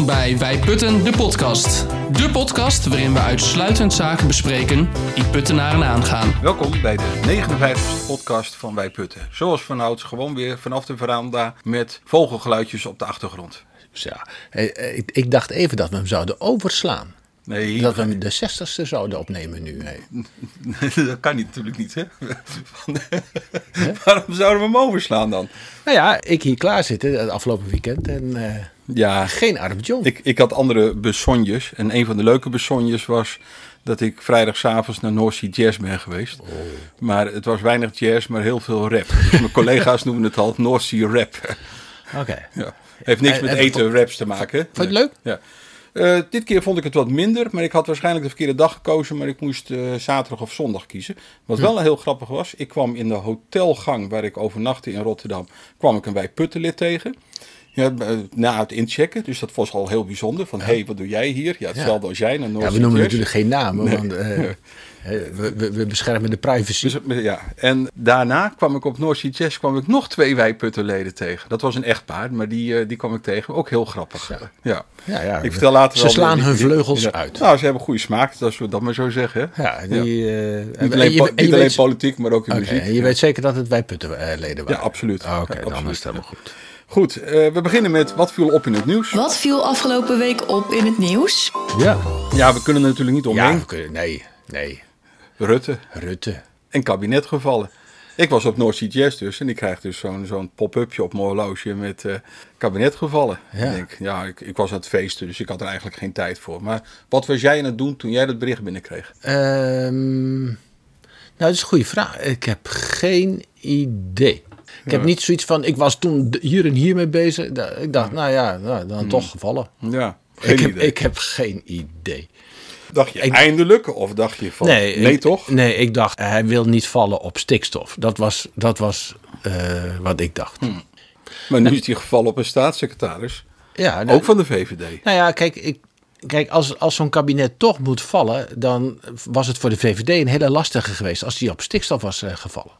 Welkom bij Wij Putten, de podcast. De podcast waarin we uitsluitend zaken bespreken die puttenaren aangaan. Welkom bij de 59e podcast van Wij Putten. Zoals vanouds gewoon weer vanaf de veranda met vogelgeluidjes op de achtergrond. Dus ja, eh, ik, ik dacht even dat we hem zouden overslaan. Nee, Dat we hem de 60ste zouden opnemen nu. hè. dat kan niet, natuurlijk niet. Hè? Waarom zouden we hem overslaan dan? Nou ja, ik hier klaar zitten het afgelopen weekend en eh, Ja, geen arm John. ik, ik had andere besonjes. En een van de leuke besonjes was dat ik vrijdag s'avonds naar North Sea Jazz ben geweest. Maar het was weinig jazz, maar heel veel rap. Dus mijn collega's noemen het al North Sea Rap. Oké. Ja. Heeft niks En- met en eten raps te maken. Vond je het leuk? Ja. Eh, dit keer vond ik het wat minder, maar ik had waarschijnlijk de verkeerde dag gekozen, maar ik moest eh, zaterdag of zondag kiezen. Wat Hm. wel heel grappig was, ik kwam in de hotelgang waar ik overnachtte in Rotterdam, kwam ik een wij Puttenlid tegen. Ja, eh, na het inchecken, dus dat was al heel bijzonder. Van, hé, hey, wat doe jij hier? Ja, hetzelfde als jij. Naar Ja, we noemen natuurlijk geen namen, want eh, eh, we, we, we beschermen de privacy. Dus, ja, en daarna kwam ik op North Sea Jazz kwam ik nog twee wijputtenleden tegen. Dat was een echtpaar, maar die, eh, die kwam ik tegen. Ook heel grappig. Ja. Ja, ja, Ik vertel later ze wel slaan hun vleugels ja. uit. Nou, ze hebben goede smaak, als we dat maar zo zeggen. ja, die, eh, Niet en alleen, je- po- en je niet alleen weet- politiek, maar ook in muziek. en je weet zeker dat het wij puttenleden waren? Ja, absoluut. Oké, Ja, dan absoluut. is het helemaal goed. Goed, eh, we beginnen met wat viel op in het nieuws. Wat viel afgelopen week op in het nieuws? Ja, Ja, we kunnen er natuurlijk niet omheen. ja kunnen- nee, nee. Rutte Rutte. en kabinetgevallen. Ik was op North Sea Jazz dus en ik krijg dus zo'n zo'n pop-upje op mijn horloge met eh kabinetgevallen. Ja. Ik denk, ja, ik, ik was aan het feesten, dus ik had er eigenlijk geen tijd voor. Maar wat was jij aan het doen toen jij dat bericht binnenkreeg? Ehm, nou, dat is een goede vraag. Ik heb geen idee. Ik heb niet zoiets van, ik was toen hier en hier mee bezig. Ik dacht, nou ja, nou, dan toch gevallen. Ja, geen Ik heb, idee. ik heb geen idee. dacht je ik- eindelijk of dacht je van, nee, ik- toch? Nee, ik dacht, hij wil niet vallen op stikstof. Dat was, dat was eh, wat ik dacht. Maar nu is hij gevallen op een staatssecretaris, Ja, nou, ook van de VVD. Nou ja, kijk, ik, kijk als, als zo'n kabinet toch moet vallen, dan was het voor de VVD een hele lastige geweest als die op stikstof was eh, gevallen.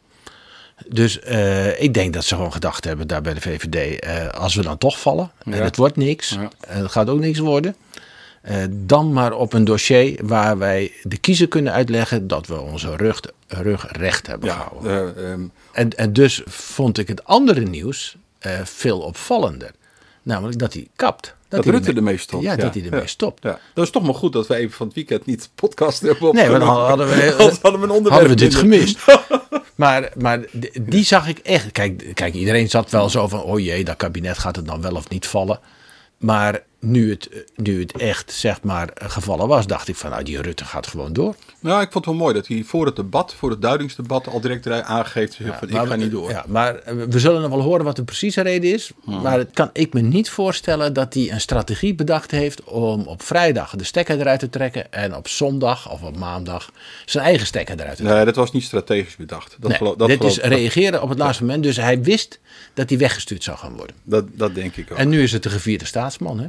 Dus eh, ik denk dat ze gewoon gedacht hebben daar bij de VVD, eh, als we dan toch vallen en het wordt niks, Ja. en het gaat ook niks worden, eh, dan maar op een dossier waar wij de kiezer kunnen uitleggen dat we onze rug, rug recht hebben Ja, gehouden. eh, ehm, En, en dus vond ik het andere nieuws veel opvallender. Namelijk dat hij kapt. Dat hij Rutte ermee- stopt. Ja, dat hij ermee stopt. Ja. Dat is toch maar goed dat we even van het weekend niet podcast hebben Nee, want opgenomen. dan hadden we, hadden we een onderwerp hadden we dit gemist. maar maar die zag ik echt. Kijk, kijk, iedereen zat wel zo van: oh jee, dat kabinet gaat het dan wel of niet vallen. Maar nu het, nu het echt, zeg maar, gevallen was, dacht ik van: nou, die Rutte gaat gewoon door. Nou, ik vond het wel mooi dat hij voor het debat, voor het duidingsdebat, al direct aangeeft van, ik ga we- niet door. Ja, maar eh, we zullen nog wel horen wat de precieze reden is. Maar het kan ik me niet voorstellen dat hij een strategie bedacht heeft om op vrijdag de stekker eruit te trekken en op zondag of op maandag zijn eigen stekker eruit te trekken. Nee, dat was niet strategisch bedacht. Dat, Nee, geloof, dat, dit geloof- is reageren op het laatste moment. Dus hij wist dat hij weggestuurd zou gaan worden. dat, dat denk ik ook. En nu is het de gevierde staatsman. Hè?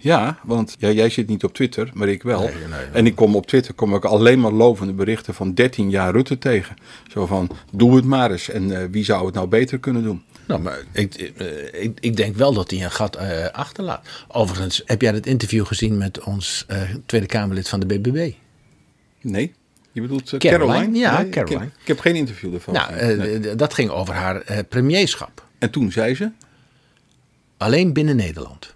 Ja, want ja, jij zit niet op Twitter, maar ik wel. Nee, nee, nee. En ik kom op Twitter kom ik alleen maar lovende berichten van 13 jaar Rutte tegen. Zo van, doe het maar eens. En eh, wie zou het nou beter kunnen doen? Nou, maar ik, eh, ik, ik denk wel dat hij een gat eh, achterlaat. Overigens, heb jij het interview gezien met ons Tweede Kamerlid van de BBB? Nee? Je bedoelt Caroline? Caroline? Ja, Nee, Caroline. Ik, heb geen interview ervan. Nou, Nee. dat ging over haar premierschap. En toen zei ze, Alleen binnen Nederland.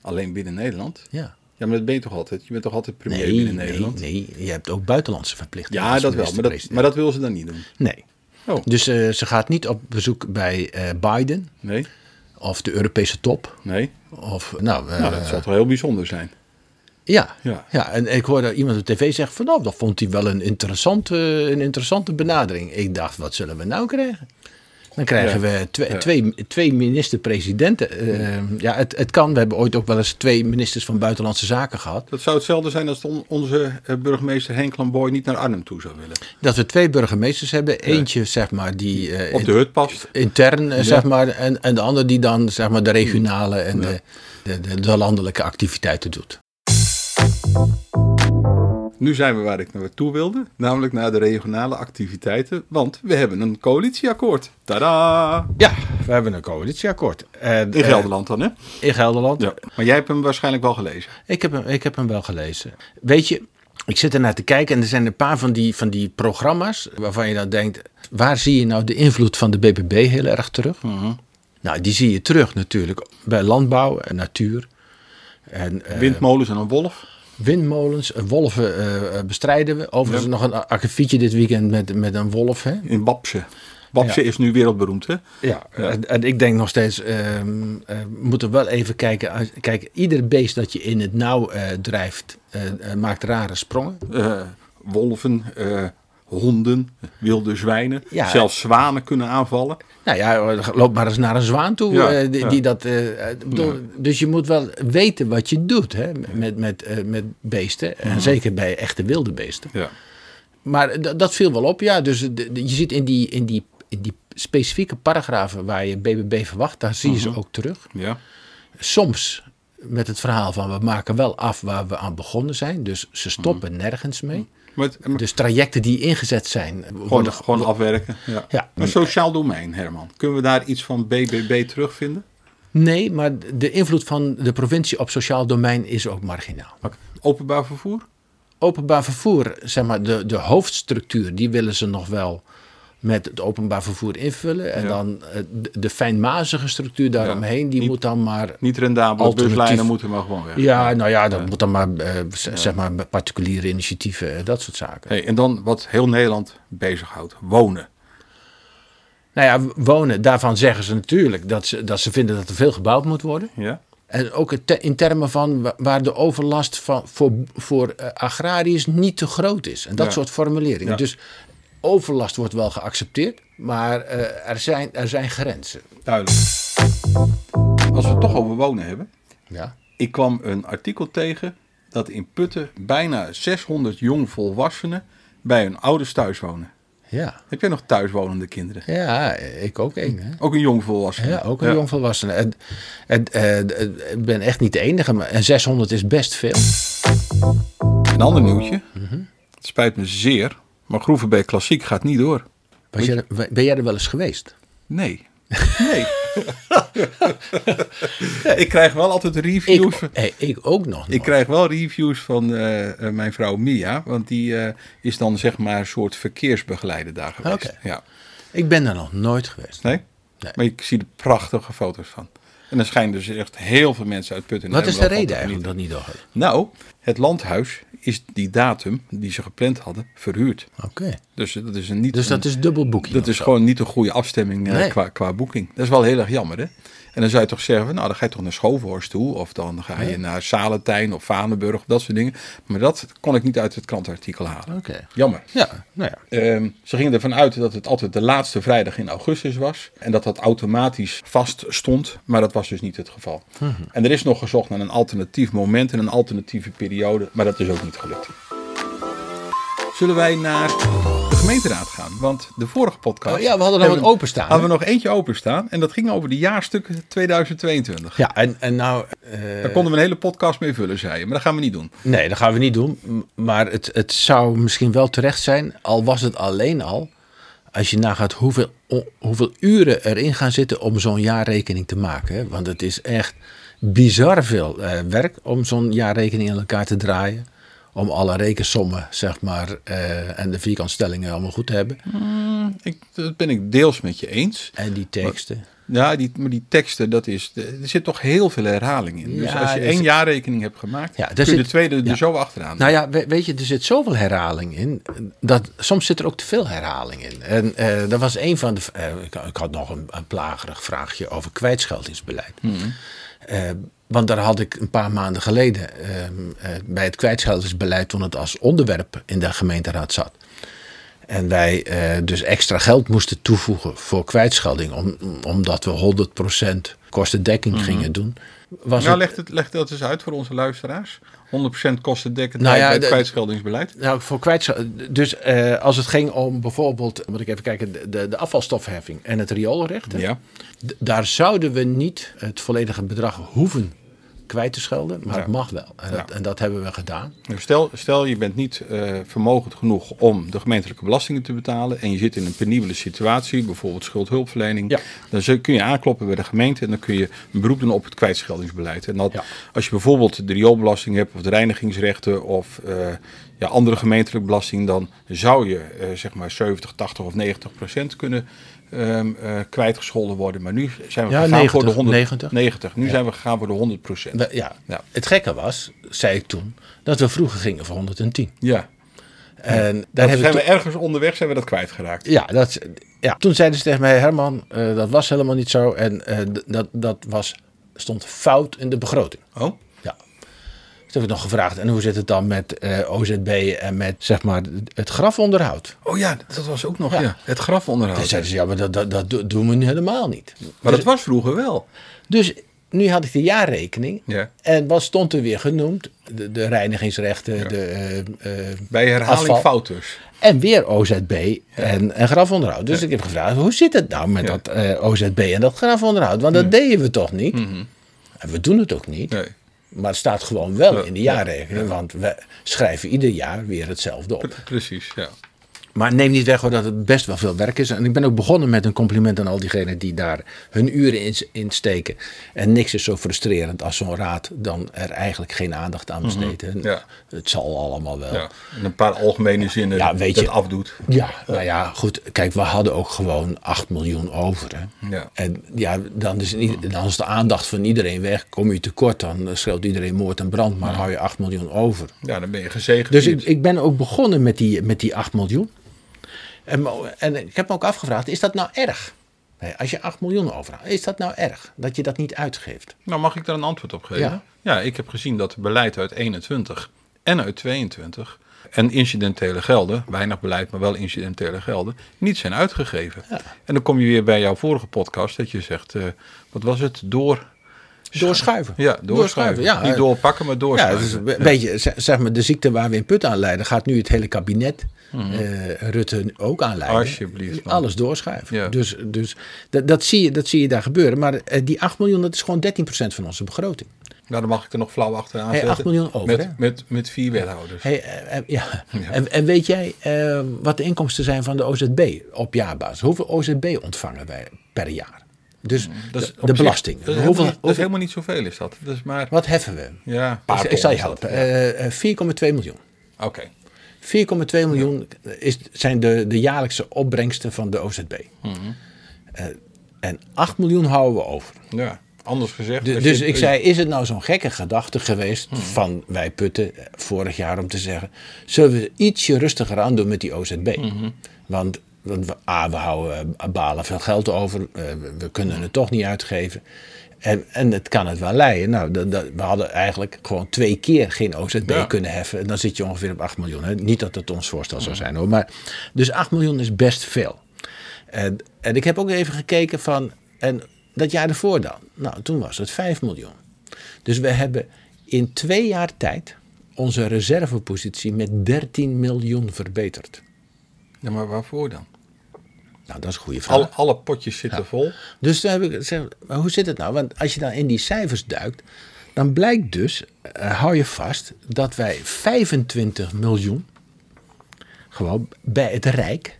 Alleen binnen Nederland. Ja. Ja, maar dat ben je toch altijd? Je bent toch altijd premier Nee, binnen nee, Nederland? nee, je hebt ook buitenlandse verplichtingen. Ja, dat wel. Maar dat, maar dat wil ze dan niet doen. Nee. Oh, Dus eh, ze gaat niet op bezoek bij eh, Biden nee, of de Europese top. nee. Of, nou, eh, Nou, dat zou toch heel bijzonder zijn. Ja, Ja. ja. en ik hoorde iemand op tv zeggen van nou, dat vond hij wel een interessante, een interessante benadering. Ik dacht, wat zullen we nou krijgen? Dan krijgen we twee, Ja. twee, twee minister-presidenten. Eh, ja, het, het kan. We hebben ooit ook wel eens twee ministers van Buitenlandse Zaken gehad. Dat zou hetzelfde zijn als on- onze eh, burgemeester Henk Lamboy niet naar Arnhem toe zou willen. Dat we twee burgemeesters hebben. Eentje, zeg maar, die eh, Op de hut past. intern, eh, zeg maar. En, en de ander die dan, zeg maar, de regionale en de, de, de, de landelijke activiteiten doet. Nu zijn we waar ik naartoe wilde, namelijk naar de regionale activiteiten, want we hebben een coalitieakkoord. Tada! Ja, we hebben een coalitieakkoord. In eh, Gelderland dan, hè? in Gelderland. Ja. Maar jij hebt hem waarschijnlijk wel gelezen. Ik heb, hem, ik heb hem wel gelezen. Weet je, ik zit er naar te kijken en er zijn een paar van die, van die programma's waarvan je dan denkt, waar zie je nou de invloed van de BBB heel erg terug? Nou, die zie je terug natuurlijk bij landbouw en natuur. En, eh, Windmolens en een wolf. Windmolens, eh, wolven eh, eh, bestrijden we. Overigens nog een akkefietje dit weekend met, met een wolf. Hè? In Wapse. Wapse Ja. is nu wereldberoemd, hè? Ja, En, en ik denk nog steeds, we moeten wel even kijken. Kijk, ieder beest dat je in het nauw drijft, maakt rare sprongen. Wolven, honden, wilde zwijnen. Ja. Zelfs zwanen kunnen aanvallen. Nou ja, loop maar eens naar een zwaan toe. Ja, eh, die, dat, eh, bedoel, Dus je moet wel weten wat je doet hè, met, met, eh, met beesten. En zeker bij echte wilde beesten. Ja. Maar dat viel wel op, ja. Dus je ziet in die, in, die, in die specifieke paragrafen waar je BBB verwacht, daar zie je ze ook terug. ja. Soms met het verhaal van we maken wel af waar we aan begonnen zijn. Dus ze stoppen nergens mee. Maar het- maar Dus trajecten die ingezet zijn, gewoon, worden gewoon afwerken. Ja. Ja. Een sociaal domein, Herman. Kunnen we daar iets van BBB terugvinden? Nee, maar de invloed van de provincie op sociaal domein is ook marginaal. Openbaar vervoer? Openbaar vervoer, zeg maar, de, de hoofdstructuur, die willen ze nog wel met het openbaar vervoer invullen. En Ja. dan eh, de, de fijnmazige structuur daaromheen, die Niet- moet dan maar... Niet rendabele Alternatief. buslijnen moeten maar gewoon weg. Ja, nou ja, dat moet dan maar, eh, zeg maar, particuliere initiatieven, eh, dat soort zaken. Hey, en dan wat heel Nederland bezighoudt. Wonen. Nou ja, wonen, daarvan zeggen ze natuurlijk dat ze, dat ze vinden dat er veel gebouwd moet worden. Ja? En ook in termen van wa- waar de overlast van, voor, voor agrariërs niet te groot is. En dat Ja. soort formuleringen. Ja. Dus overlast wordt wel geaccepteerd, maar eh, er, zijn, er zijn grenzen. Duidelijk. Als we het toch over wonen hebben. Ja. Ik kwam een artikel tegen dat in Putten bijna 600 jongvolwassenen bij hun ouders thuis wonen. Ja. Heb jij nog thuiswonende kinderen? ja, ik ook één. Hè? Ook een jongvolwassene? Ja, ook een jongvolwassene. En, en, ik ben echt niet de enige, maar en 600 is best veel. Een ander nieuwtje. Mhm. Het spijt me zeer, maar Groevenbeek Klassiek gaat niet door. Was jij, ben jij er wel eens geweest? Nee. Nee. ik krijg wel altijd reviews. Ik, eh, ik ook nog. Ik krijg wel reviews van eh, eh, mijn vrouw Mia, want die eh, is dan zeg maar een soort verkeersbegeleider daar geweest. Oké. Ja. ik ben er nog nooit geweest. Nee? Nee. Maar ik zie er prachtige foto's van. En er schijnen dus echt heel veel mensen uit Putten. Wat is de reden niet? eigenlijk dat niet doorgaat? Nou, het landhuis is die datum die ze gepland hadden verhuurd. Oké. Dus dat is een niet. Dus dat een- is dubbel boekje. dat is gewoon niet een goede afstemming eh, Nee. qua, qua boeking. Dat is wel heel erg jammer, hè? En dan zou je toch zeggen, nou, dan ga je toch naar Schovenhorst toe. Of dan ga je naar Salentijn of Vanenburg of dat soort dingen. Maar dat kon ik niet uit het krantartikel halen. Jammer. Ja, nou ja. Ehm, ze gingen ervan uit dat het altijd de laatste vrijdag in augustus was. En dat dat automatisch vast stond. Maar dat was dus niet het geval. Mhm. En er is nog gezocht naar een alternatief moment en een alternatieve periode. Maar dat is ook niet gelukt. Zullen wij naar de gemeenteraad gaan? Want de vorige podcast... Oh ja, we hadden nog wat openstaan, Hadden we nog eentje openstaan. En dat ging over de jaarstukken 2022. Ja, en, en nou... eh, Daar konden we een hele podcast mee vullen, zei je. Maar dat gaan we niet doen. nee, dat gaan we niet doen. Maar het, het zou misschien wel terecht zijn, al was het alleen al... als je nagaat hoeveel, hoeveel uren erin gaan zitten om zo'n jaarrekening te maken. Hè? Want het is echt bizar veel eh, werk om zo'n jaarrekening in elkaar te draaien. Om alle rekensommen, zeg maar, eh, en de vierkantstellingen allemaal goed te hebben. Ik, dat ben ik deels met je eens. En die teksten. Ja, die, maar die teksten, dat is, er zit toch heel veel herhaling in. dus als je één jaarrekening hebt gemaakt, Ja, kun je de tweede ja. er zo achteraan. Nou ja, we- weet je, er zit zoveel herhaling in. Dat, soms zit er ook te veel herhaling in. En eh dat was een van de. eh, ik, ik had nog een, een plagerig vraagje over kwijtscheldingsbeleid. Eh, want daar had ik een paar maanden geleden ehm, eh, bij het kwijtscheldingsbeleid, toen het als onderwerp in de gemeenteraad zat. En wij eh, dus extra geld moesten toevoegen voor kwijtschelding, om, omdat we 100% kostendekking gingen doen. Was nou, het- leg, het, dat eens uit voor onze luisteraars. 100% kostendekkend Nou ja, bij het kwijtscheldingsbeleid. Nou, voor kwijtscheld. Dus eh, als het ging om bijvoorbeeld, moet ik even kijken, de- de, afvalstofheffing en het rioolrecht. Ja. Daar zouden we niet het volledige bedrag hoeven kwijt te schelden, maar Ja. het mag wel. En, dat, en dat hebben we gedaan. Stel, stel je bent niet eh, vermogend genoeg om de gemeentelijke belastingen te betalen en je zit in een penibele situatie, bijvoorbeeld schuldhulpverlening, Ja. dan kun je aankloppen bij de gemeente en dan kun je een beroep doen op het kwijtscheldingsbeleid. En dat, als je bijvoorbeeld de rioolbelasting hebt of de reinigingsrechten of eh, ja, andere gemeentelijke belasting, dan zou je eh, zeg maar 70, 80 of 90 procent kunnen eh, kwijtgescholden worden. Maar nu zijn we Ja, gegaan voor de 90, 100, 90. 90. Nu zijn we gegaan voor de 100 procent. Ja. Ja. Het gekke was, zei ik toen, dat we vroeger gingen voor 110. Ja, En daar zijn we ergens onderweg zijn we dat kwijtgeraakt. Ja, dat, ja, toen zeiden ze tegen mij, Herman, eh, dat was helemaal niet zo. En eh, dat, dat was, stond fout in de begroting. Oh? Toen heb ik nog gevraagd, en hoe zit het dan met eh, OZB en met zeg maar het grafonderhoud? Oh ja, dat was ook nog, Ja. ja. Het grafonderhoud. Toen zeiden ze, ja, maar dat, dat, dat do- doen we nu helemaal niet. maar dat was vroeger wel. Dus nu had ik de jaarrekening. Ja. En wat stond er weer genoemd? De, de reinigingsrechten, de, eh, eh, Bij herhaling Asfalt. fout dus. En weer OZB en, en grafonderhoud. Dus ik heb gevraagd, hoe zit het nou met dat OZB en dat grafonderhoud? Want dat deden we toch niet? En we doen het ook niet. Nee. Maar het staat gewoon wel in de ja, jaarrekening. Want we schrijven ieder jaar weer hetzelfde op. Precies, ja. Maar neem niet weg hoor, dat het best wel veel werk is. En ik ben ook begonnen met een compliment aan al diegenen die daar hun uren in, in steken. En niks is zo frustrerend als zo'n raad dan er eigenlijk geen aandacht aan besteedt. En Ja. Het zal allemaal wel. ja. En een paar algemene zinnen Ja, weet dat je- afdoet. Ja, nou ja, goed. Kijk, we hadden ook gewoon 8 miljoen over. Hè. Ja. En ja, dan is, niet, dan is de aandacht van iedereen weg. Kom je tekort, dan schreeuwt iedereen moord en brand. Maar hou je 8 miljoen over. Ja, dan ben je gezegend. Dus ik, ik ben ook begonnen met die, met die 8 miljoen. En, en ik heb me ook afgevraagd, is dat nou erg? Als je 8 miljoen overhoudt, is dat nou erg? Dat je dat niet uitgeeft? Nou, mag ik daar een antwoord op geven? Ja. Ja, ik heb gezien dat beleid uit 21 en uit 22 en incidentele gelden, weinig beleid, maar wel incidentele gelden, niet zijn uitgegeven. En dan kom je weer bij jouw vorige podcast dat je zegt, eh, wat was het? Door... Doorschuiven. Ja, doorschuiven. Ja, Niet doorpakken, maar Ja, doorschuiven. dus een beetje, zeg- maar, de ziekte waar we in put aan leiden, gaat nu het hele kabinet, eh, Rutte ook aanleiden. Alsjeblieft, man. Alles doorschuiven. Ja. Dus, dus dat, dat, zie je, dat zie je daar gebeuren. Maar eh, die 8 miljoen, dat is gewoon 13% van onze begroting. Nou, dan mag ik er nog flauw achteraan Hey, zetten. 8 miljoen over, Met, met, met vier wethouders. Hey, eh, ja. En, en weet jij wat de inkomsten zijn van de OZB op jaarbasis? Hoeveel OZB ontvangen wij per jaar? Dus Dat is de, belasting. Dat is, hoeveel, helemaal, niet, dat is hoeveel- helemaal niet zoveel is dat. dat is maar, wat heffen we? ja, Ik, paar ik zal je dat. helpen. Eh, eh, 4,2 miljoen. Oké. 4,2 miljoen is, zijn de, de jaarlijkse opbrengsten van de OZB. Mhm. Eh, en 8 miljoen houden we over. Ja, anders gezegd. Dus je- ik zei, is het nou zo'n gekke gedachte geweest Mhm. van wij putten eh, vorig jaar om te zeggen, zullen we ietsje rustiger aan doen met die OZB? Mhm. Want, want we, A, we houden eh, balen veel geld over, eh, we, we kunnen het toch niet uitgeven. En, en het kan het wel leiden. Nou, dat, dat- we hadden eigenlijk gewoon twee keer geen OZB Ja. kunnen heffen. En dan zit je ongeveer op 8 miljoen. Hè. Niet dat het ons voorstel zou zijn hoor. Maar, dus 8 miljoen is best veel. En, en ik heb ook even gekeken van. En dat jaar ervoor dan. Nou, toen was het 5 miljoen. Dus we hebben in twee jaar tijd onze reservepositie met 13 miljoen verbeterd. Ja, maar waarvoor dan? Nou, dat is een goede vraag. Alle, alle potjes zitten vol. Dus toen heb ik gezegd, maar hoe zit het nou? Want als je dan in die cijfers duikt, dan blijkt dus, eh, hou je vast, dat wij 25 miljoen gewoon bij het Rijk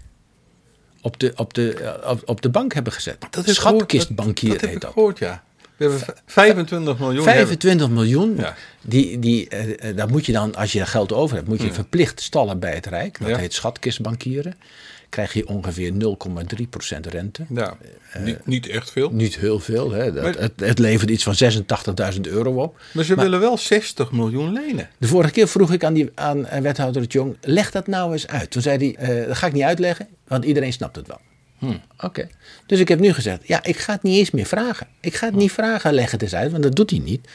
op de, op de, eh, op, op de bank hebben gezet. heb ik Schatkistbankier. Dat, dat heet heb dat. ik gehoord, ja. We hebben v- 25 miljoen. 25 miljoen, Ja. die, die, eh, eh, dat moet je dan, als je geld over hebt, moet je verplicht stallen bij het Rijk. Dat Ja. heet schatkistbankieren. Krijg je ongeveer 0,3% rente. Ja, niet, niet echt veel. Niet heel veel. Hè. Dat, Maar- het, het levert iets van 86.000 euro op. Maar ze willen wel 60 miljoen lenen. De vorige keer vroeg ik aan, die, aan eh, wethouder het Jong, leg dat nou eens uit. Toen zei hij, eh, dat ga ik niet uitleggen, want iedereen snapt het wel. Oké. Dus ik heb nu gezegd, ja, ik ga het niet eens meer vragen. Ik ga het niet vragen, leg het eens uit, want dat doet hij niet.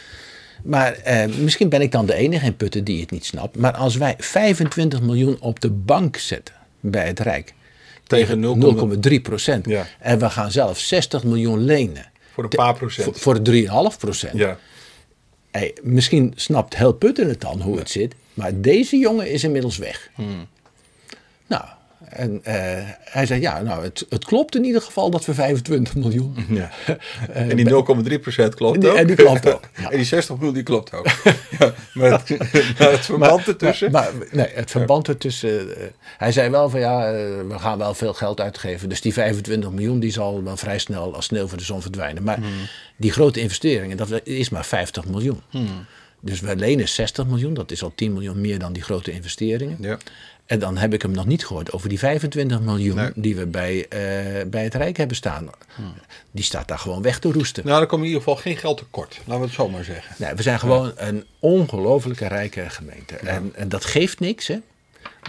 Maar eh, misschien ben ik dan de enige in Putten die het niet snapt. Maar als wij 25 miljoen op de bank zetten bij het Rijk... Tegen 0,3 procent. Ja. En we gaan zelf 60 miljoen lenen. Voor een paar procent. Voor, voor 3,5 procent. Ja. Hey, misschien snapt heel Putten het dan hoe het zit. Maar deze jongen is inmiddels weg. Hmm. Nou, En eh, hij zei, ja, nou, het, het klopt in ieder geval dat we 25 miljoen... Ja. En die 0,3% klopt die- ook. en die klopt ook, ja. En die 60 miljoen die klopt ook. ja, maar, het, maar het verband ertussen. Maar, nee, het verband ertussen. eh, hij zei wel van ja, eh, we gaan wel veel geld uitgeven. Dus die 25 miljoen die zal wel vrij snel als sneeuw voor de zon verdwijnen. Maar Hmm. die grote investeringen, dat is maar 50 miljoen. Hmm. Dus we lenen 60 miljoen, dat is al 10 miljoen meer dan die grote investeringen. ja. En dan heb ik hem nog niet gehoord over die 25 miljoen Nee. die we bij, eh, bij het Rijk hebben staan. Die staat daar gewoon weg te roesten. Nou, er komt in ieder geval geen geld tekort. Laten we het zo maar zeggen. Nee, we zijn gewoon een ongelofelijke rijke gemeente. En, en dat geeft niks, hè.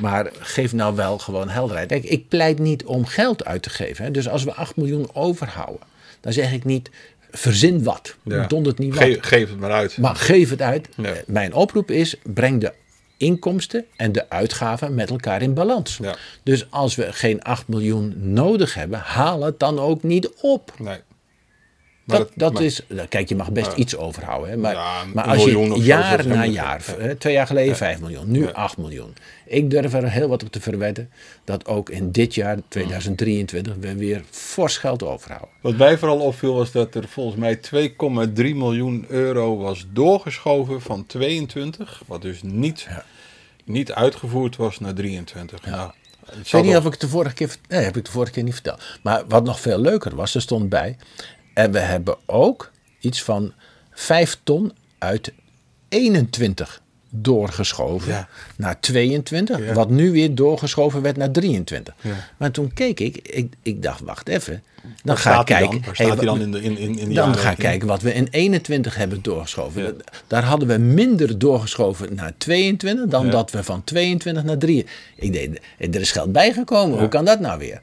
Maar geef nou wel gewoon helderheid. Kijk, ik pleit niet om geld uit te geven. Hè. Dus als we 8 miljoen overhouden, dan zeg ik niet verzin wat. Ja. Dondert niet wat. Ge- geef het maar uit. Maar geef het uit. Mijn oproep is, breng de inkomsten en de uitgaven met elkaar in balans. Ja. Dus als we geen 8 miljoen nodig hebben, haal het dan ook niet op. Nee. Maar Dat, dat is, nou, kijk, je mag best iets overhouden. Hè, maar, Ja, maar als je jaar na jaar, ja. twee jaar geleden 5 miljoen, nu 8 miljoen. Ik durf er heel wat op te verwedden dat ook in dit jaar, 2023, we weer fors geld overhouden. Wat mij vooral opviel was dat er volgens mij 2,3 miljoen euro was doorgeschoven van 22. Wat dus niet, niet uitgevoerd was naar 23. Nou, Ik weet niet of ik het de vorige keer, nee, heb ik de vorige keer niet verteld. Maar wat nog veel leuker was, er stond bij, en we hebben ook iets van 5 ton uit 21 doorgeschoven Ja. naar 22, Ja. wat nu weer doorgeschoven werd naar 23. Ja. Maar toen keek ik, ik, ik dacht, wacht even. Dan ga ik kijken. Dan? Hey, dan in de, in, in, in dan ga ik kijken wat we in 21 hebben doorgeschoven. Daar hadden we minder doorgeschoven naar 22 dan dat we van 22 naar 3. Ik deed, er is geld bijgekomen. Hoe kan dat nou weer?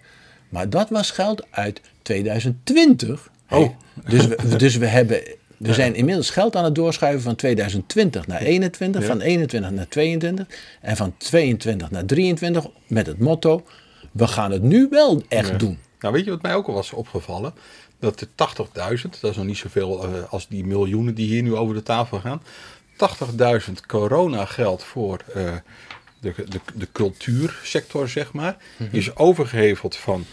Maar dat was geld uit 2020. Oh. Dus, we, dus we hebben. We zijn inmiddels geld aan het doorschuiven van 2020 naar 21, Ja. van 21 naar 22 en van 22 naar 23 met het motto: we gaan het nu wel echt Ja. doen. Nou, weet je wat mij ook al was opgevallen? Dat de 80.000, dat is nog niet zoveel eh, als die miljoenen die hier nu over de tafel gaan. 80.000 coronageld voor eh, de, de, de cultuursector, zeg maar, Mhm. is overgeheveld van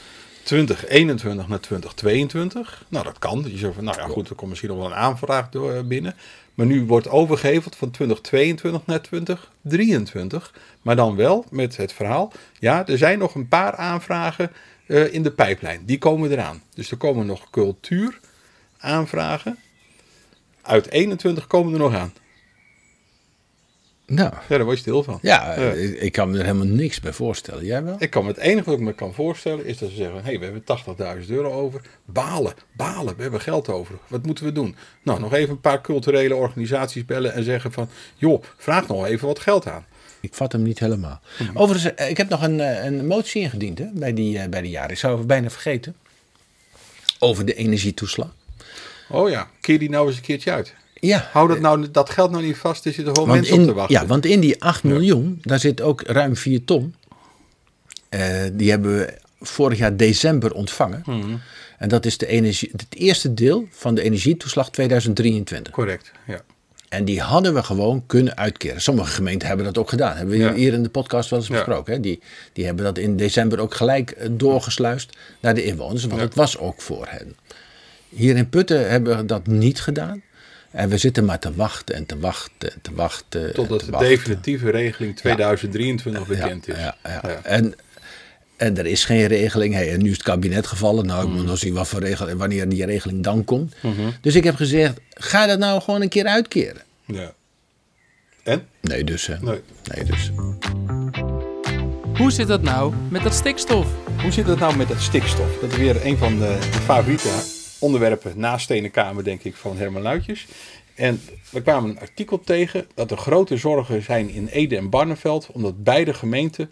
2021 naar 2022. Nou, dat kan. Je zegt van, nou ja, goed, er komt misschien nog wel een aanvraag door, eh, binnen. Maar nu wordt overgeheveld van 2022 naar 2023. Maar dan wel met het verhaal. Ja, er zijn nog een paar aanvragen eh, in de pijplijn. Die komen eraan. Dus er komen nog cultuuraanvragen. Uit 21 komen er nog aan. Nou, Ja, daar word je stil van. ja, ik, ik kan me er helemaal niks bij voorstellen. Jij wel? Ik kan me het enige wat ik me kan voorstellen is dat ze zeggen: hé, hey, we hebben 80.000 euro over. Balen, balen, we hebben geld over. Wat moeten we doen? Nou, nog even een paar culturele organisaties bellen en zeggen: van joh, vraag nog even wat geld aan. Ik vat hem niet helemaal. Mhm. Overigens, eh, ik heb nog een, eh, een motie ingediend hè, bij, die, eh, bij de jaren. Ik zou het bijna vergeten. Over de energietoeslag. Oh ja, keer die nou eens een keertje uit. Ja, Hou dat, nou, dat geld nou niet vast, er zitten gewoon want mensen op te in, wachten. ja, want in die 8 miljoen, daar zit ook ruim 4 ton. Eh, die hebben we vorig jaar december ontvangen. Mhm. En dat is de energie, het eerste deel van de energietoeslag 2023. Correct, ja. En die hadden we gewoon kunnen uitkeren. Sommige gemeenten hebben dat ook gedaan. Hebben we Ja. hier in de podcast wel eens Ja. besproken. Hè? Die, die hebben dat in december ook gelijk eh, doorgesluist naar de inwoners. Want Ja. het was ook voor hen. Hier in Putten hebben we dat niet gedaan. En we zitten maar te wachten en te wachten en te wachten. en Totdat te de wachten. definitieve regeling 2023 bekend is. Ja, ja. Ja. En, en er is geen regeling. Hey, en nu is het kabinet gevallen. Nou, ik moet nog zien wat voor regeling, wanneer die regeling dan komt. Mhm. Dus ik heb gezegd, ga dat nou gewoon een keer uitkeren. Ja. En? Nee, dus. hè. Nee. Nee, dus. Hoe zit dat nou met dat stikstof? Hoe zit het nou met het stikstof? Dat is weer een van de, de favoriete onderwerpen Stenen Kamer, denk ik, van Herman Luitjes. En we kwamen een artikel tegen dat er grote zorgen zijn in Ede en Barneveld, omdat beide gemeenten,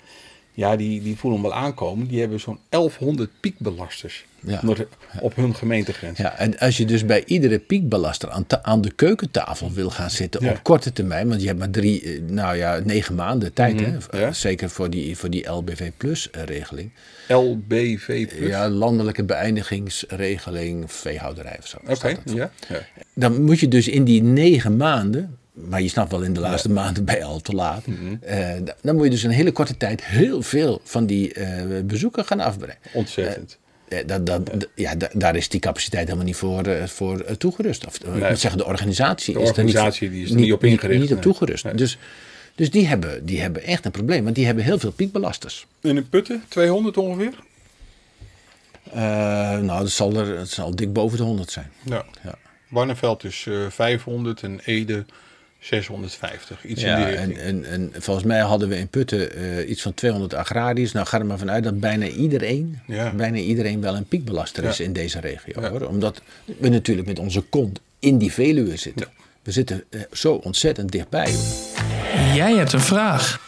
ja, die, die voelen hem wel aankomen, die hebben zo'n 1100 piekbelasters Ja. op hun gemeentegrens. Ja, en als je dus bij iedere piekbelaster aan, aan de keukentafel wil gaan zitten Ja. op korte termijn, want je hebt maar drie, eh, nou ja, negen maanden tijd, hè? Mhm, ja. zeker voor die, voor die LBV Plus eh, regeling. LBV plus. Ja, landelijke beëindigingsregeling veehouderij of zo. Oké, ja. Dan moet je dus in die negen maanden maar je snapt wel, in de laatste maanden ben je al te laat. Eh, da- dan moet je dus in een hele korte tijd heel veel van die eh, bezoeken gaan afbrengen. Ontzettend. Eh, dat, dat, ja, da- daar is die capaciteit helemaal niet voor, eh, voor eh, toegerust. Of, eh, Ik moet zeggen, de organisatie, De is er niet, organisatie die is er niet op ingericht, Niet, op toegerust. Nee. Dus, dus die, hebben, die hebben echt een probleem, want die hebben heel veel piekbelasters. In een putten, 200 ongeveer? Eh, nou, dat zal, er, het zal dik boven de 100 zijn. Ja. Ja. Barneveld is eh 500 en Ede 650. Iets in die en, richting. en, en volgens mij hadden we in Putten eh, iets van 200 agrariërs. Nou, ga er maar vanuit dat bijna iedereen, Ja. bijna iedereen wel een piekbelaster is Ja. in deze regio. Ja. Hoor. Omdat we natuurlijk met onze kont in die Veluwe zitten. We zitten eh, zo ontzettend dichtbij. Jij hebt een vraag.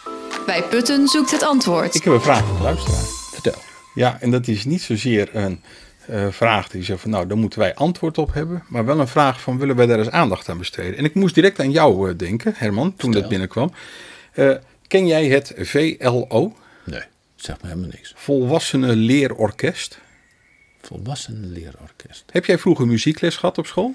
Bij Putten zoekt het antwoord. Ik heb een vraag van de luisteraar. Vertel. Ja, en dat is niet zozeer een eh, vraag die zegt van nou, daar moeten wij antwoord op hebben. Maar wel een vraag van willen wij daar eens aandacht aan besteden. En ik moest direct aan jou eh, denken, Herman, toen dat binnenkwam. Eh, ken jij het VLO, Nee, zeg me helemaal niks. Volwassenen Leerorkest? Volwassen leerorkest. Heb jij vroeger muziekles gehad op school?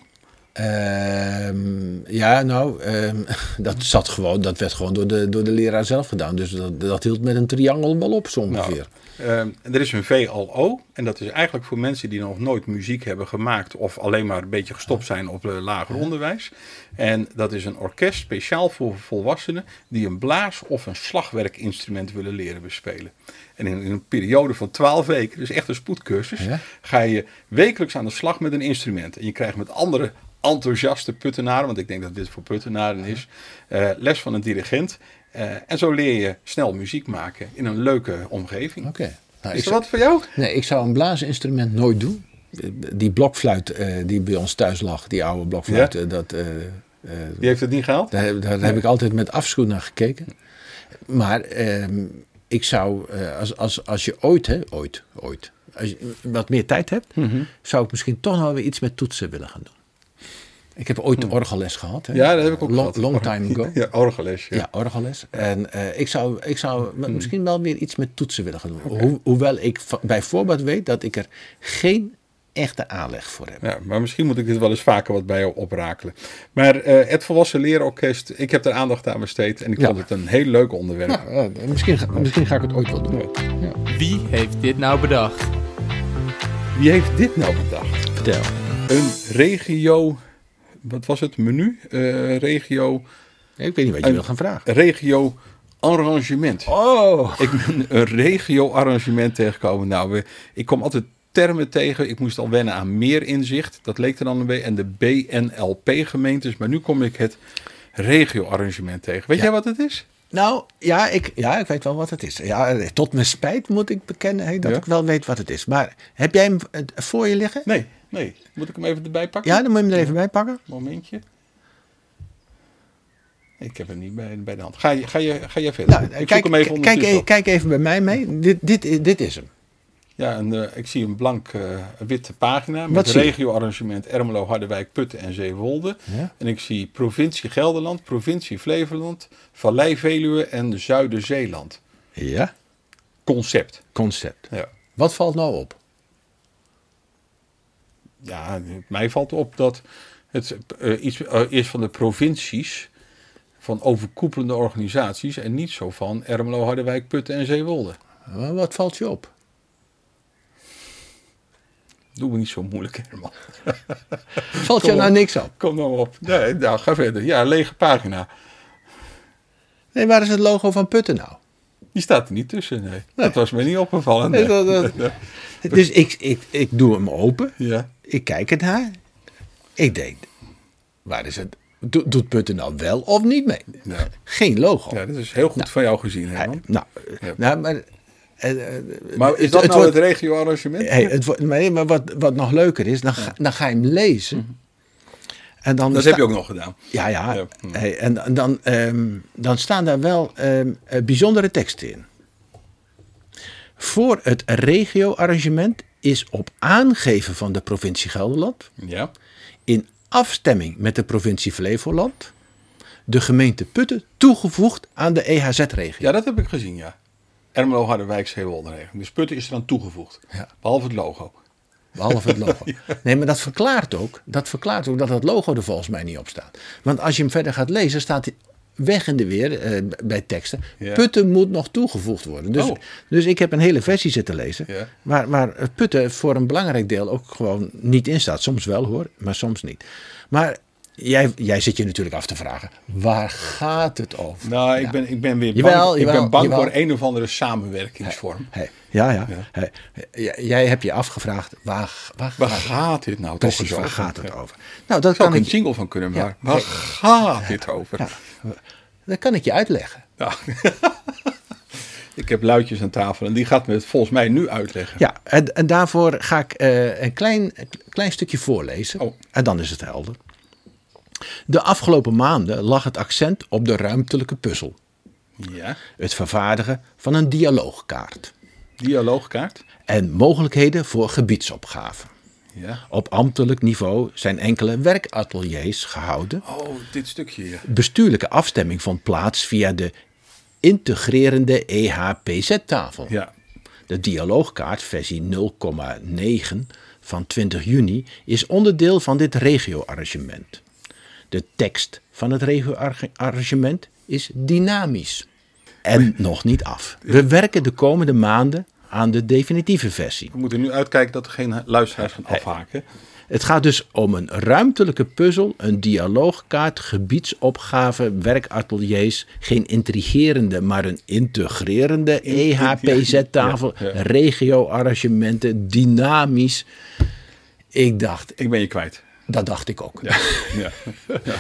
Ehm, ja, nou, ehm, dat zat gewoon, dat werd gewoon door de, door de leraar zelf gedaan. Dus dat, dat hield met een triangel wel op zo ongeveer. Ehm, er is een VLO en dat is eigenlijk voor mensen die nog nooit muziek hebben gemaakt of alleen maar een beetje gestopt zijn op eh, lager onderwijs. En dat is een orkest speciaal voor volwassenen die een blaas- of een slagwerkinstrument willen leren bespelen. En in, in een periode van 12 weken, dus echt een spoedcursus, Ja. ga je wekelijks aan de slag met een instrument. En je krijgt met andere enthousiaste puttenaren, want ik denk dat dit voor puttenaren is, eh, les van een dirigent. Eh, en zo leer je snel muziek maken in een leuke omgeving. Oké. Nou, Is zou- wat voor jou? Nee, ik zou een blaasinstrument nooit doen. Die blokfluit eh, die bij ons thuis lag, die oude blokfluit, Ja? dat, Die heeft het niet gehaald? daar, heb- daar heb ik altijd met afschuw naar gekeken. Maar ehm, ik zou, als, als, als je ooit, hè, ooit, ooit, als je wat meer tijd hebt, Mhm. zou ik misschien toch nog weer iets met toetsen willen gaan doen. Ik heb ooit orgelles gehad. Hè? Hm. Ja, dat heb ik ook long, gehad. Long time ago. Ja, orgelles. Ja. Ja, orgelles. En eh, ik zou, ik zou Hm. misschien wel weer iets met toetsen willen gaan doen. Ho- hoewel ik va- bij voorbaat weet dat ik er geen echte aanleg voor heb. Ja, maar misschien moet ik dit wel eens vaker wat bij jou oprakelen. Maar eh, het Volwassen Leerorkest, ik heb er aandacht aan besteed en ik Ja. vond het een heel leuk onderwerp. Eh, misschien, ga- misschien ga ik het ooit wel doen. Ja. Wie heeft dit nou bedacht? Wie heeft dit nou bedacht? Vertel. Een regio, wat was het menu? Eh, regio, Ik weet niet wat je wil gaan vragen. regio arrangement. Oh! Ik ben een regio-arrangement tegengekomen. Nou, we, ik kom altijd termen tegen. Ik moest al wennen aan meer inzicht. Dat leek er dan een beetje. En de BNLP-gemeentes. Maar nu kom ik het regio-arrangement tegen. Weet Ja. jij wat het is? Nou, ja ik, ja, ik weet wel wat het is. Ja, tot mijn spijt moet ik bekennen dat Ja? ik wel weet wat het is. Maar heb jij hem eh, voor je liggen? Nee, nee. Moet ik hem even erbij pakken? Ja, dan moet je hem er even bij pakken. Momentje. Ik heb hem niet bij, bij de hand. Ga je, ga je, ga je verder? Nou, ik kijk, zoek hem even kijk, ondertussen e- kijk even bij mij mee. Dit, dit, dit is hem. Ja, en, eh, ik zie een blank eh, witte pagina met regio-arrangement Ermelo, Harderwijk, Putten en Zeewolde. Ja. En ik zie provincie Gelderland, provincie Flevoland, Vallei Veluwe en Zuider-Zeeland. Ja. Concept. Concept. Ja. Wat valt nou op? Ja, mij valt op dat het eh, iets eh, is van de provincies, van overkoepelende organisaties en niet zo van Ermelo, Harderwijk, Putten en Zeewolde. Wat valt je op? Doe me niet zo moeilijk, Herman. Valt je nou op. niks op? Kom nou op. Nee, nou, ga verder. Ja, lege pagina. Nee, waar is het logo van Putten nou? Die staat er niet tussen, nee. Dat was me niet opgevallen. Nee, nee. dat- dat- Dus ik, ik, ik doe hem open. Ja. Ik kijk ernaar. Ik denk, waar is het? Do- doet Putten nou wel of niet mee? Ja. Geen logo. ja, dat is heel goed van jou gezien, Herman. Nou, Ja. nou, maar... eh, eh, Maar is het- dat het nou wordt- het regio-arrangement? Hey, het nee, maar wat, wat nog leuker is, dan ga, dan ga je hem lezen. En dan dat sta- heb je ook nog gedaan. Ja, ja. Ja. Hey, en en dan, ehm, dan staan daar wel ehm, eh, bijzondere teksten in. Voor het regio-arrangement is op aangeven van de provincie Gelderland, Ja. in afstemming met de provincie Flevoland, de gemeente Putten toegevoegd aan de EHZ-regio. ja, dat heb ik gezien, ja. Ermelo, Harderwijk, Zeewolde regio. Dus Putten is er aan toegevoegd. Ja. Behalve het logo. Behalve het logo. Nee, maar dat verklaart ook, dat verklaart ook dat het logo er volgens mij niet op staat. Want als je hem verder gaat lezen, staat hij weg in de weer eh, bij teksten. Ja. Putten moet nog toegevoegd worden. Dus, Oh. dus ik heb een hele versie zitten lezen. Ja. Waar, waar putten voor een belangrijk deel ook gewoon niet in staat. Soms wel hoor, maar soms niet. Maar jij, jij zit je natuurlijk af te vragen, waar gaat het over? Nou, ik, Ja. ben, ik ben weer Jawel, bang, ik ben bang jawel. voor een of andere samenwerkingsvorm. Hey, ja, ja. Ja. Hey, j- jij hebt je afgevraagd, waar, waar, Waar gaat gaat dit nou Precies, toch eens waar over? gaat het over? Nou, dat Zou kan ik een ik, jingle van kunnen Ja. maken? Waar gaat dit over? Dat kan ik je uitleggen. Ja. ik heb luidjes aan tafel en die gaat me het volgens mij nu uitleggen. Ja, en, en daarvoor ga ik eh, een klein, klein stukje voorlezen. Oh. En dan is het helder. De afgelopen maanden lag het accent op de ruimtelijke puzzel. Ja. Het vervaardigen van een dialoogkaart. Dialoogkaart. En mogelijkheden voor gebiedsopgaven. Ja. Op ambtelijk niveau zijn enkele werkateliers gehouden. Oh, dit stukje hier. Bestuurlijke afstemming vond plaats via de integrerende EHPZ-tafel. Ja. De dialoogkaart versie 0,9 van 20 juni is onderdeel van dit regio-arrangement. De tekst van het regio-arrangement is dynamisch en nog niet af. We werken de komende maanden aan de definitieve versie. We moeten nu uitkijken dat er geen luisteraars gaan afhaken. Het gaat dus om een ruimtelijke puzzel, een dialoogkaart, gebiedsopgave, werkateliers, geen intrigerende, maar een integrerende EHPZ-tafel, ja, ja. regio-arrangementen, dynamisch. Ik dacht, Ik ben je kwijt. dat dacht ik ook. Ja.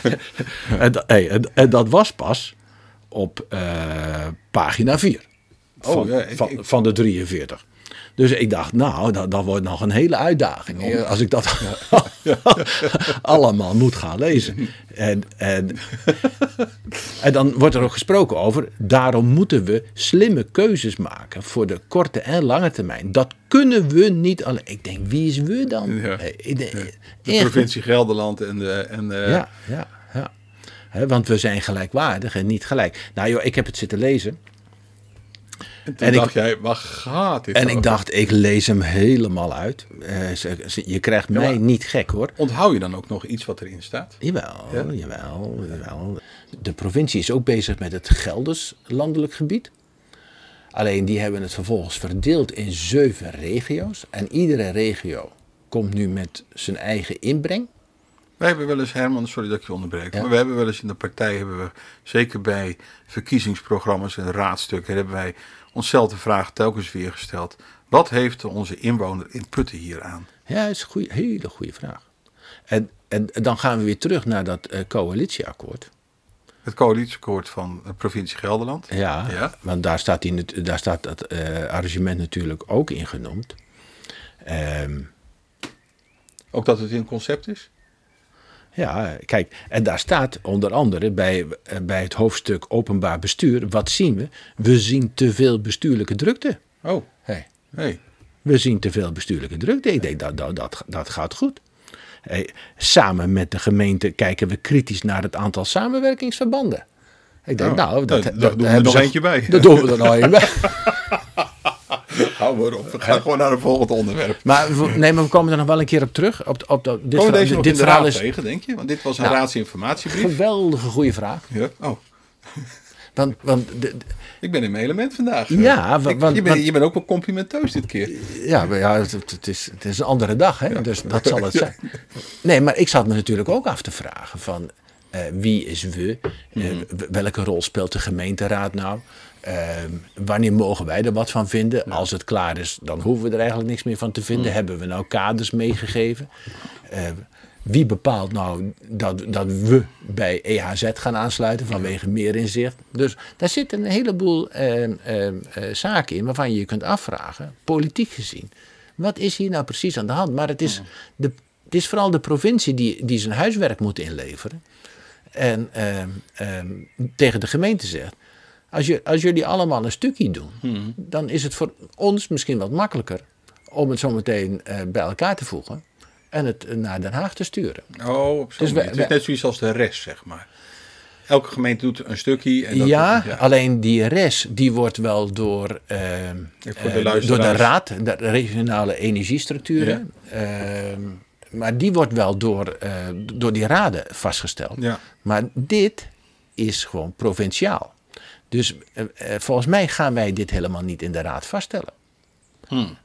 En, hey, en, en dat was pas op eh, pagina 4 van, Oh, ja, ik- van, ik- van de 43. Dus ik dacht, nou, dat, dat wordt nog een hele uitdaging. eh, Als ik dat allemaal moet gaan lezen. En, en, en dan wordt er ook gesproken over, daarom moeten we slimme keuzes maken voor de korte en lange termijn. Dat kunnen we niet alleen. Ik denk, wie is we dan? Ja. Eh, De provincie Gelderland en de... En de ja, ja, ja. Want we zijn gelijkwaardig en niet gelijk. Nou joh, ik heb het zitten lezen. En toen en ik- dacht jij, waar gaat dit En over? ik dacht, ik lees hem helemaal uit. Eh, je krijgt mij niet gek hoor. Onthoud je dan ook nog iets wat erin staat? Jawel, Ja? jawel, jawel. De provincie is ook bezig met het Gelders landelijk gebied. Alleen die hebben het vervolgens verdeeld in zeven regio's. En iedere regio komt nu met zijn eigen inbreng. Wij hebben wel eens, Herman, sorry dat ik je onderbreek, Ja. maar we hebben wel eens in de partij, hebben we, zeker bij verkiezingsprogramma's en raadstukken, hebben wij onszelf de vraag telkens weer gesteld. Wat heeft onze inwoner in Putten hier aan? Ja, dat is een goeie, hele goede vraag. En, en dan gaan we weer terug naar dat eh, coalitieakkoord. Het coalitieakkoord van de provincie Gelderland. Ja, Ja. want daar staat, die, nat- daar staat dat eh, arrangement natuurlijk ook in genoemd. Ehm, Ook dat het in concept is? Ja, kijk, en daar staat onder andere bij, eh, bij het hoofdstuk openbaar bestuur, wat zien we? We zien te veel bestuurlijke drukte. Oh, Hey, hey. we zien te veel bestuurlijke drukte. Ik denk dat dat, dat, dat gaat goed. Hey, samen met de gemeente kijken we kritisch naar het aantal samenwerkingsverbanden. Ik denk, Oh, nou, dat, dat, doen we hebben nog eentje bij. Dat doen we er nog bij. Hou maar op, we gaan gewoon naar het volgende onderwerp. Maar, we- nee, maar we komen er nog wel een keer op terug. Op, op, op, dit verhaal, dit de verhaal is tegen, denk je? Want dit was een Nou, raadsinformatiebrief. een geweldige goede vraag. Ja. Oh, Want, want de- de- ik ben in mijn element vandaag. Ja, Ik- want- je, bent, want- je bent ook wel complimenteus dit keer. ja, ja het, het is, het is een andere dag, hè? dus dat zal het zijn. Nee, maar ik zat me natuurlijk ook af te vragen van eh, wie is we? Eh, w- welke rol speelt de gemeenteraad nou? Eh, wanneer mogen wij er wat van vinden? Als het klaar is, dan hoeven we er eigenlijk niks meer van te vinden. Hebben we nou kaders meegegeven? Eh, wie bepaalt nou dat, dat we bij EHZ gaan aansluiten vanwege meer inzicht? Dus daar zitten een heleboel eh, eh, zaken in waarvan je je kunt afvragen, politiek gezien. Wat is hier nou precies aan de hand? Maar het is, de, het is vooral de provincie die, die zijn huiswerk moet inleveren. En ehm, ehm, tegen de gemeente zegt. Als, je, als jullie allemaal een stukje doen, dan is het voor ons misschien wat makkelijker om het zometeen eh bij elkaar te voegen en het eh, naar Den Haag te sturen. Oh, op Dus wij- het is wij- net zoiets als de rest, zeg maar. elke gemeente doet een stukje. En dat ja, ja. alleen die res die wordt wel door, eh, voor de eh, door de raad, de regionale energiestructuren. eh, maar die wordt wel door, door die raden vastgesteld. Ja. Maar dit is gewoon provinciaal. Dus eh, eh, volgens mij gaan wij dit helemaal niet in de raad vaststellen. Hmm.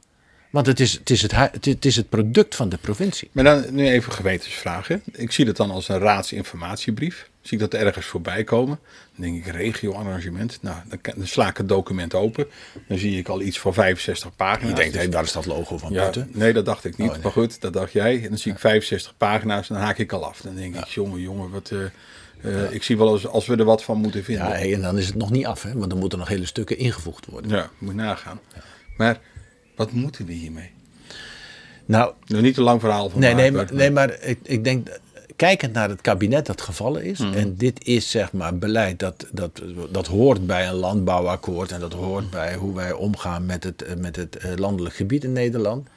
Want het is het, is het, het, is- het product van de provincie. Maar dan nu even gewetensvragen. Ik zie dat dan als een raadsinformatiebrief. Zie ik dat ergens voorbij komen. Dan denk ik regio-arrangement. Nou, dan, sla ik het document open. Dan zie ik al iets van 65 pagina's. Je denkt, Dus- hé, daar is dat logo van ja, buiten. nee, dat dacht ik niet. Oh, nee. Maar goed, dat dacht jij. En dan zie ik 65 pagina's en dan haak ik al af. Dan denk ik, jongen, jongen, wat... eh, Ik zie wel eens als we er wat van moeten vinden. Ja, en dan is het nog niet af, hè? want dan moeten nog hele stukken ingevoegd worden. Ja, moet nagaan. Maar wat moeten we hiermee? Nou, Nou, niet te lang verhaal van Nee, nee, maar, nee, maar ik, ik denk, kijkend naar het kabinet dat gevallen is, Mhm. en dit is zeg maar beleid dat, dat, dat hoort bij een landbouwakkoord en dat hoort bij hoe wij omgaan met het, met het eh, landelijk gebied in Nederland.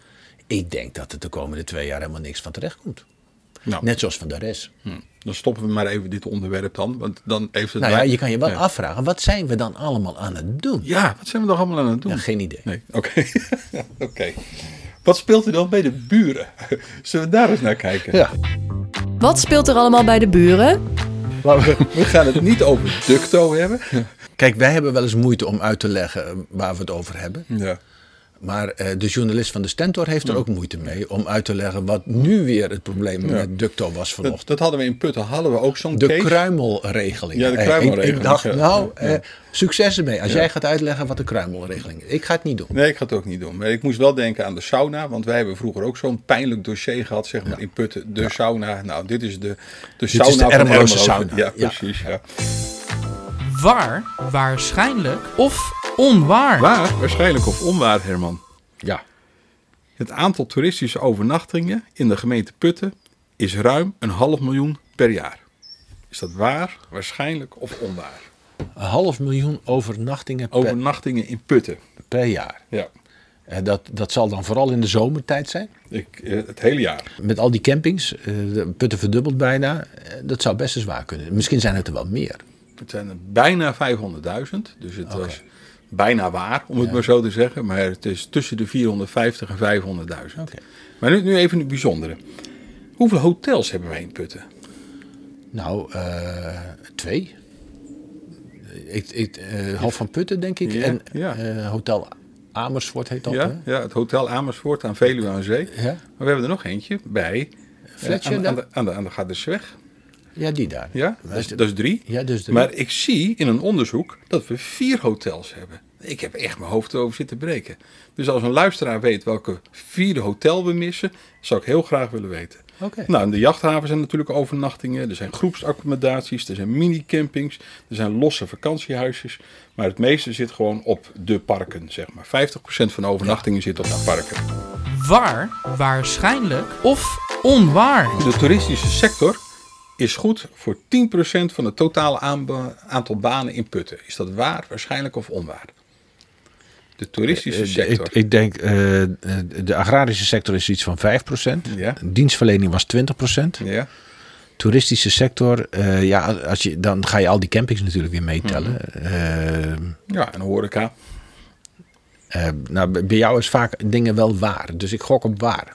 Ik denk dat er de komende twee jaar helemaal niks van terecht komt. Nou, Net zoals van de rest. hm, dan stoppen we maar even dit onderwerp dan. Want dan heeft het... Nou ja, je kan je wel Ja. afvragen, wat zijn we dan allemaal aan het doen? Ja, wat zijn we toch allemaal aan het doen? Ja, geen idee. Nee, oké. Oké. Wat speelt er dan bij de buren? Zullen we daar eens naar kijken? Ja. Wat speelt er allemaal bij de buren? We gaan het niet over ducto hebben. Kijk, wij hebben wel eens moeite om uit te leggen waar we het over hebben. Ja. Maar eh, de journalist van de Stentor heeft er ook moeite mee om uit te leggen wat nu weer het probleem met Ducto was vanochtend. dat hadden we in Putten, hadden we ook zo'n De case. kruimelregeling. Ja, de Eh, ik- kruimelregeling, Ik, dacht, ja. nou, Ja. eh, succes ermee. Als jij gaat uitleggen wat de kruimelregeling is. Ik ga het niet doen. Nee, ik ga het ook niet doen. Maar ik moest wel denken aan de sauna. Want wij hebben vroeger ook zo'n pijnlijk dossier gehad, zeg maar, in Putten. De sauna. Nou, dit is de, de sauna is de van Ermelo. sauna. Ja, Ja. precies. Ja. Waar, waarschijnlijk of onwaar? Waar? Waarschijnlijk of onwaar, Herman. Ja. Het aantal toeristische overnachtingen in de gemeente Putten is ruim een half miljoen per jaar. Is dat waar, waarschijnlijk of onwaar? Een half miljoen overnachtingen per, Overnachtingen in Putten. per jaar. Ja, Eh, dat, dat zal dan vooral in de zomertijd zijn. ik, eh, het hele jaar. Met al die campings, eh, putten verdubbeld bijna. dat zou best eens waar kunnen. Misschien zijn het er wel meer. Het zijn er bijna 500.000, dus het was bijna waar, om het maar zo te zeggen. Maar het is tussen de 450 en 500.000. Oké. Maar nu, nu even het bijzondere. Hoeveel hotels hebben wij in Putten? Nou, eh, twee. Ik, ik, eh, Half van Putten, denk ik. Ja, en ja. eh, Hotel Amersfoort heet dat. Ja, hè? ja, het Hotel Amersfoort aan Veluwe aan Zee. Ja. Maar we hebben er nog eentje bij. Fletcher aan, aan, de, aan, de, aan de. Ja, die daar. Ja, dat is, dat is drie. Ja, dus drie. Maar ik zie in een onderzoek dat we vier hotels hebben. Ik heb echt mijn hoofd erover zitten breken. Dus als een luisteraar weet welke vierde hotel we missen, zou ik heel graag willen weten. Oké. Nou, in de jachthaven zijn natuurlijk overnachtingen. Er zijn groepsaccommodaties, er zijn minicampings, er zijn losse vakantiehuisjes. Maar het meeste zit gewoon op de parken, zeg maar. 50% van de overnachtingen zit op de parken. Waar, waarschijnlijk of onwaar? De toeristische sector is goed voor 10% van het totale aantal banen in Putten. Is dat waar, waarschijnlijk of onwaar? De toeristische Eh, sector. Ik, ik denk, eh, eh, de agrarische sector is iets van 5%. Ja. Dienstverlening was 20%. ja, Toeristische sector, eh, ja, als je, dan ga je al die campings natuurlijk weer meetellen. Mhm. Eh, ja, en horeca. eh, nou, bij jou is vaak dingen wel waar. Dus ik gok op waar.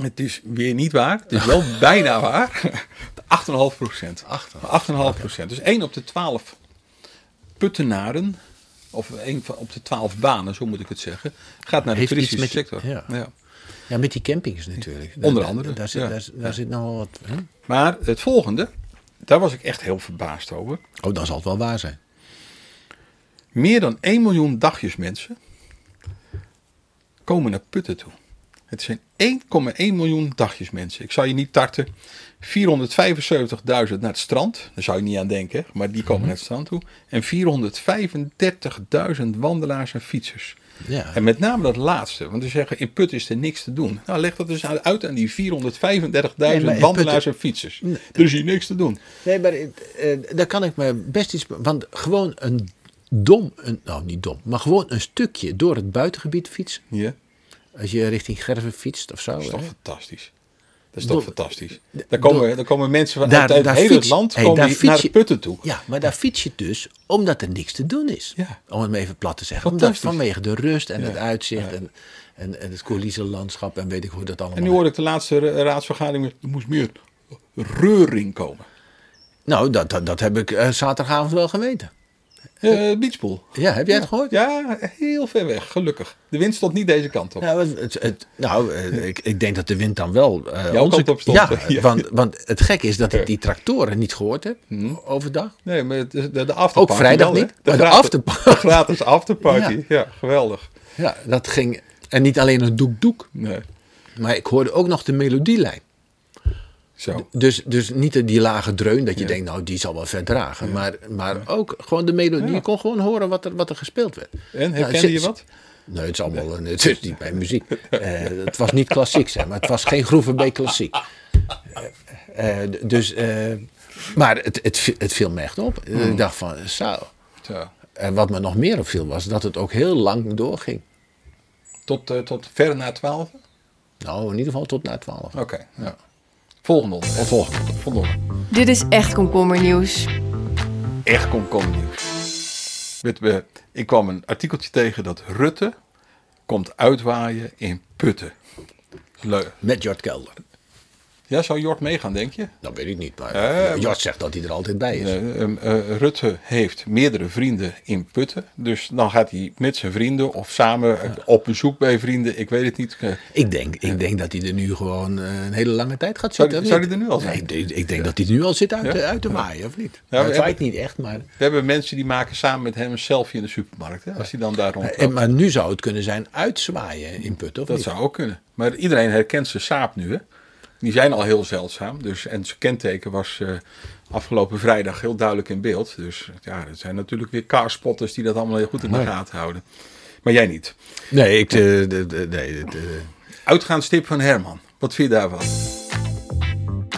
Het is weer niet waar. Het is wel bijna waar. 8,5 procent. 8,5 procent. Dus 1 op de 12 puttenaren, of 1 op de 12 banen, zo moet ik het zeggen, gaat naar de toeristische sector. ja. Ja. Ja, met die campings natuurlijk. Onder andere, Daar zit, ja. daar, daar zit nog wel wat. Hè? Maar het volgende, daar was ik echt heel verbaasd over. Oh, dan zal het wel waar zijn. Meer dan 1 miljoen dagjesmensen komen naar Putten toe. Het zijn 1,1 miljoen dagjesmensen. Ik zal je niet tarten. 475.000 naar het strand. Daar zou je niet aan denken, maar die komen naar het strand toe. En 435.000 wandelaars en fietsers. Ja. En met name dat laatste, want ze zeggen in Putten is er niks te doen. Nou, leg dat dus uit aan die 435.000 Nee, maar in wandelaars en fietsers. Er is hier niks te doen. Nee, maar eh, daar kan ik me best iets. Want gewoon een dom, een, nou niet dom, maar gewoon een stukje door het buitengebied fietsen. Ja, Als je richting Gerven fietst of zo. dat is toch hè. fantastisch. Dat is toch fantastisch. Daar komen, daar komen mensen van Daar- uit het daar hele fiets- land hey, komen daar die fiets naar de putten toe. Ja, maar daar fiets je dus omdat er niks te doen is. Ja. Om het maar even plat te zeggen. Omdat, vanwege de rust en het uitzicht en, en, en het coulissenlandschap en weet ik hoe dat allemaal En nu hoorde ik de laatste ra- raadsvergadering, er moest meer reuring komen. Nou, dat, dat, dat heb ik eh, zaterdagavond wel geweten. Eh Beachpool. Ja, heb jij het gehoord? Ja, heel ver weg, gelukkig. De wind stond niet deze kant op. Nou, het, het, het- nou eh, ik, ik denk dat de wind dan wel eh, Jouw kant op stond, Ja, ja. Want, want het gekke is dat ik die tractoren niet gehoord heb overdag. Nee, maar de, de afterparty Ook vrijdag wel, niet, maar de gratis- afterparty. de gratis afterparty. Ja. geweldig. Ja, dat ging. En niet alleen een doek-doek, Nee, maar ik hoorde ook nog de melodielijn. Zo. Dus, dus niet die lage dreun dat je denkt, nou die zal wel verdragen. Maar, maar ook gewoon de melodie. Je kon gewoon horen wat er, wat er gespeeld werd. En, Ja, herkende je wat? Nee, het is allemaal een- het is niet bij muziek. Eh, het was niet klassiek, zeg maar. Het was geen Groevenbeek klassiek. Eh, eh, dus, eh, maar het, het, het viel me echt op. Hmm. Ik dacht van, zo. Zo. En wat me nog meer opviel was dat het ook heel lang doorging. Tot, eh, tot ver na twaalf? Nou, in ieder geval tot na twaalf. Oké, ja. Volgende onderwerp. Volgende. Volgende. Dit is echt komkommernieuws. Echt komkommernieuws. Ik kwam een artikeltje tegen dat Rutte komt uitwaaien in Putten. Leuk. Met Jort Kelder. Ja, zou Jort meegaan, denk je? Dat weet ik niet, maar Eh, Jort zegt dat hij er altijd bij is. Eh, ehm, eh, Rutte heeft meerdere vrienden in Putten. Dus dan gaat hij met zijn vrienden of samen op bezoek bij vrienden. Ik weet het niet. Ik denk, ik denk dat hij er nu gewoon een hele lange tijd gaat Zou zitten. zou niet? die er nu al zijn? Nee, ik- denk dat hij er nu al zit uit, Ja? uit te waaien, of niet? Nou, het waait niet echt, maar... We hebben mensen die maken samen met hem een selfie in de supermarkt. Hè, als hij dan daar rondloopt. En, maar nu zou het kunnen zijn uitzwaaien in Putten, of Dat niet? zou ook kunnen. Maar iedereen herkent zijn saap nu. Hè? Die zijn al heel zeldzaam. Dus, en zijn kenteken was eh, afgelopen vrijdag heel duidelijk in beeld. Dus ja, er zijn natuurlijk weer carspotters die dat allemaal heel goed in de gaten houden. Maar jij niet. Nee, ik... eh, de, de, nee, de- Uitgaanstip van Herman. Wat vind je daarvan?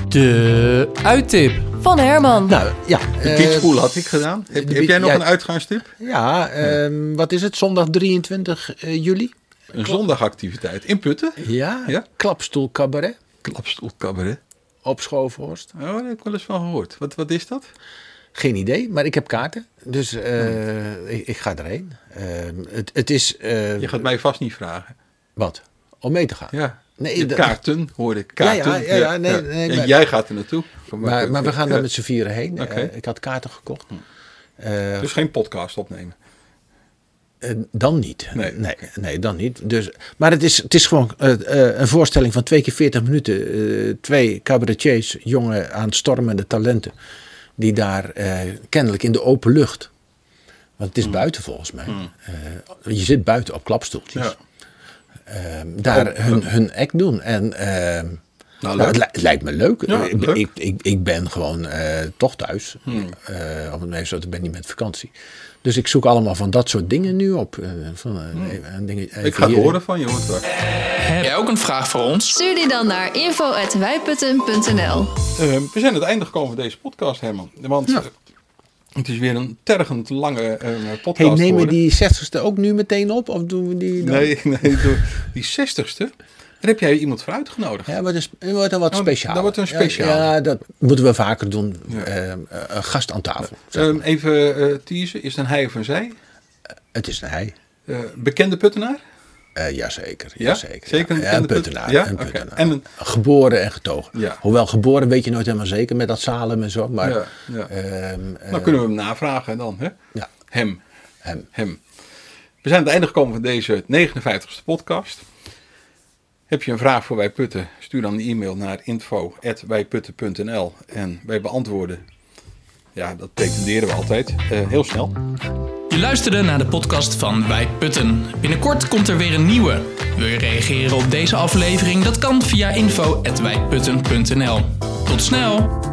De uittip. Van Herman. nou, ja. De beachpool had ik gedaan. Heb, jij nog ja. een uitgaanstip? ja, ehm, wat is het? Zondag 23 eh, juli? Een zondagactiviteit in Putten? Ja, Ja. klapstoel cabaret Klapstoel cabaret. op Schovenhorst. Oh, daar heb ik wel eens van gehoord. Wat, wat is dat? Geen idee, maar ik heb kaarten. Dus eh, ik, ik ga erheen. Ehm, het, het is... eh, Je gaat mij vast niet vragen. Wat? Om mee te gaan? Ja. Nee, kaarten, hoorde ik. Ja, Kaarten. ja, ja, ja, nee, nee, en maar- jij gaat er naartoe. Maar, maar we gaan daar met z'n vieren heen. Eh, ik had kaarten gekocht. Eh, Dus geen podcast opnemen. Eh, dan niet. Nee, Nee, nee, dan niet. Dus, maar het is, het is gewoon eh, eh, een voorstelling van twee keer 40 minuten. Eh, twee cabaretiers, jonge aanstormende talenten. Die daar kennelijk in de open lucht. Want het is buiten volgens mij. Eh, je zit buiten op klapstoeltjes. Ja. Ehm, daar Oh, hun, hun act doen. En ehm, nou, leuk. het, li- het lijkt me leuk. Ja, ik, leuk. Ik, ik, ik ben gewoon toch thuis. Eh, op het meest ik ben niet met vakantie. Dus ik zoek allemaal van dat soort dingen nu op. Eh, van, eh, hmm. ik ga het horen van je hoor. Heb jij ook een vraag voor ons? Stuur die dan naar info.wijputten.nl uh, ehm, We zijn het einde gekomen van deze podcast, Herman. Want. Eh, het is weer een tergend lange podcast. Hey, nemen die 60ste ook nu meteen op? Of doen we die. Nee, nee, die 60ste. En heb jij iemand voor uitgenodigd. Ja, maar het wordt dan wat speciaal. Dat wordt een oh, speciaal. Ja, dat moeten we vaker doen. Eh, eh, een gast aan tafel. Ehm, even uh, teasen. Is het een hij of een zij? het is een hij. bekende puttenaar? Jazeker, ja? Zeker ja. een puttenaar. Ja? Puttenaar. En een... Geboren en getogen. Hoewel geboren weet je nooit helemaal zeker met dat Salem en zo. Maar, ja, ehm, kunnen we hem navragen dan. Hè? Hem. Hem. Hem. We zijn aan het einde gekomen van deze 59e podcast. Heb je een vraag voor Wij Putten? Stuur dan een e-mail naar info.wijputten.nl en wij beantwoorden. Ja, dat pretenderen we altijd. eh, heel snel. Je luisterde naar de podcast van Wij Putten. Binnenkort komt er weer een nieuwe. Wil je reageren op deze aflevering? Dat kan via info.wijputten.nl. Tot snel!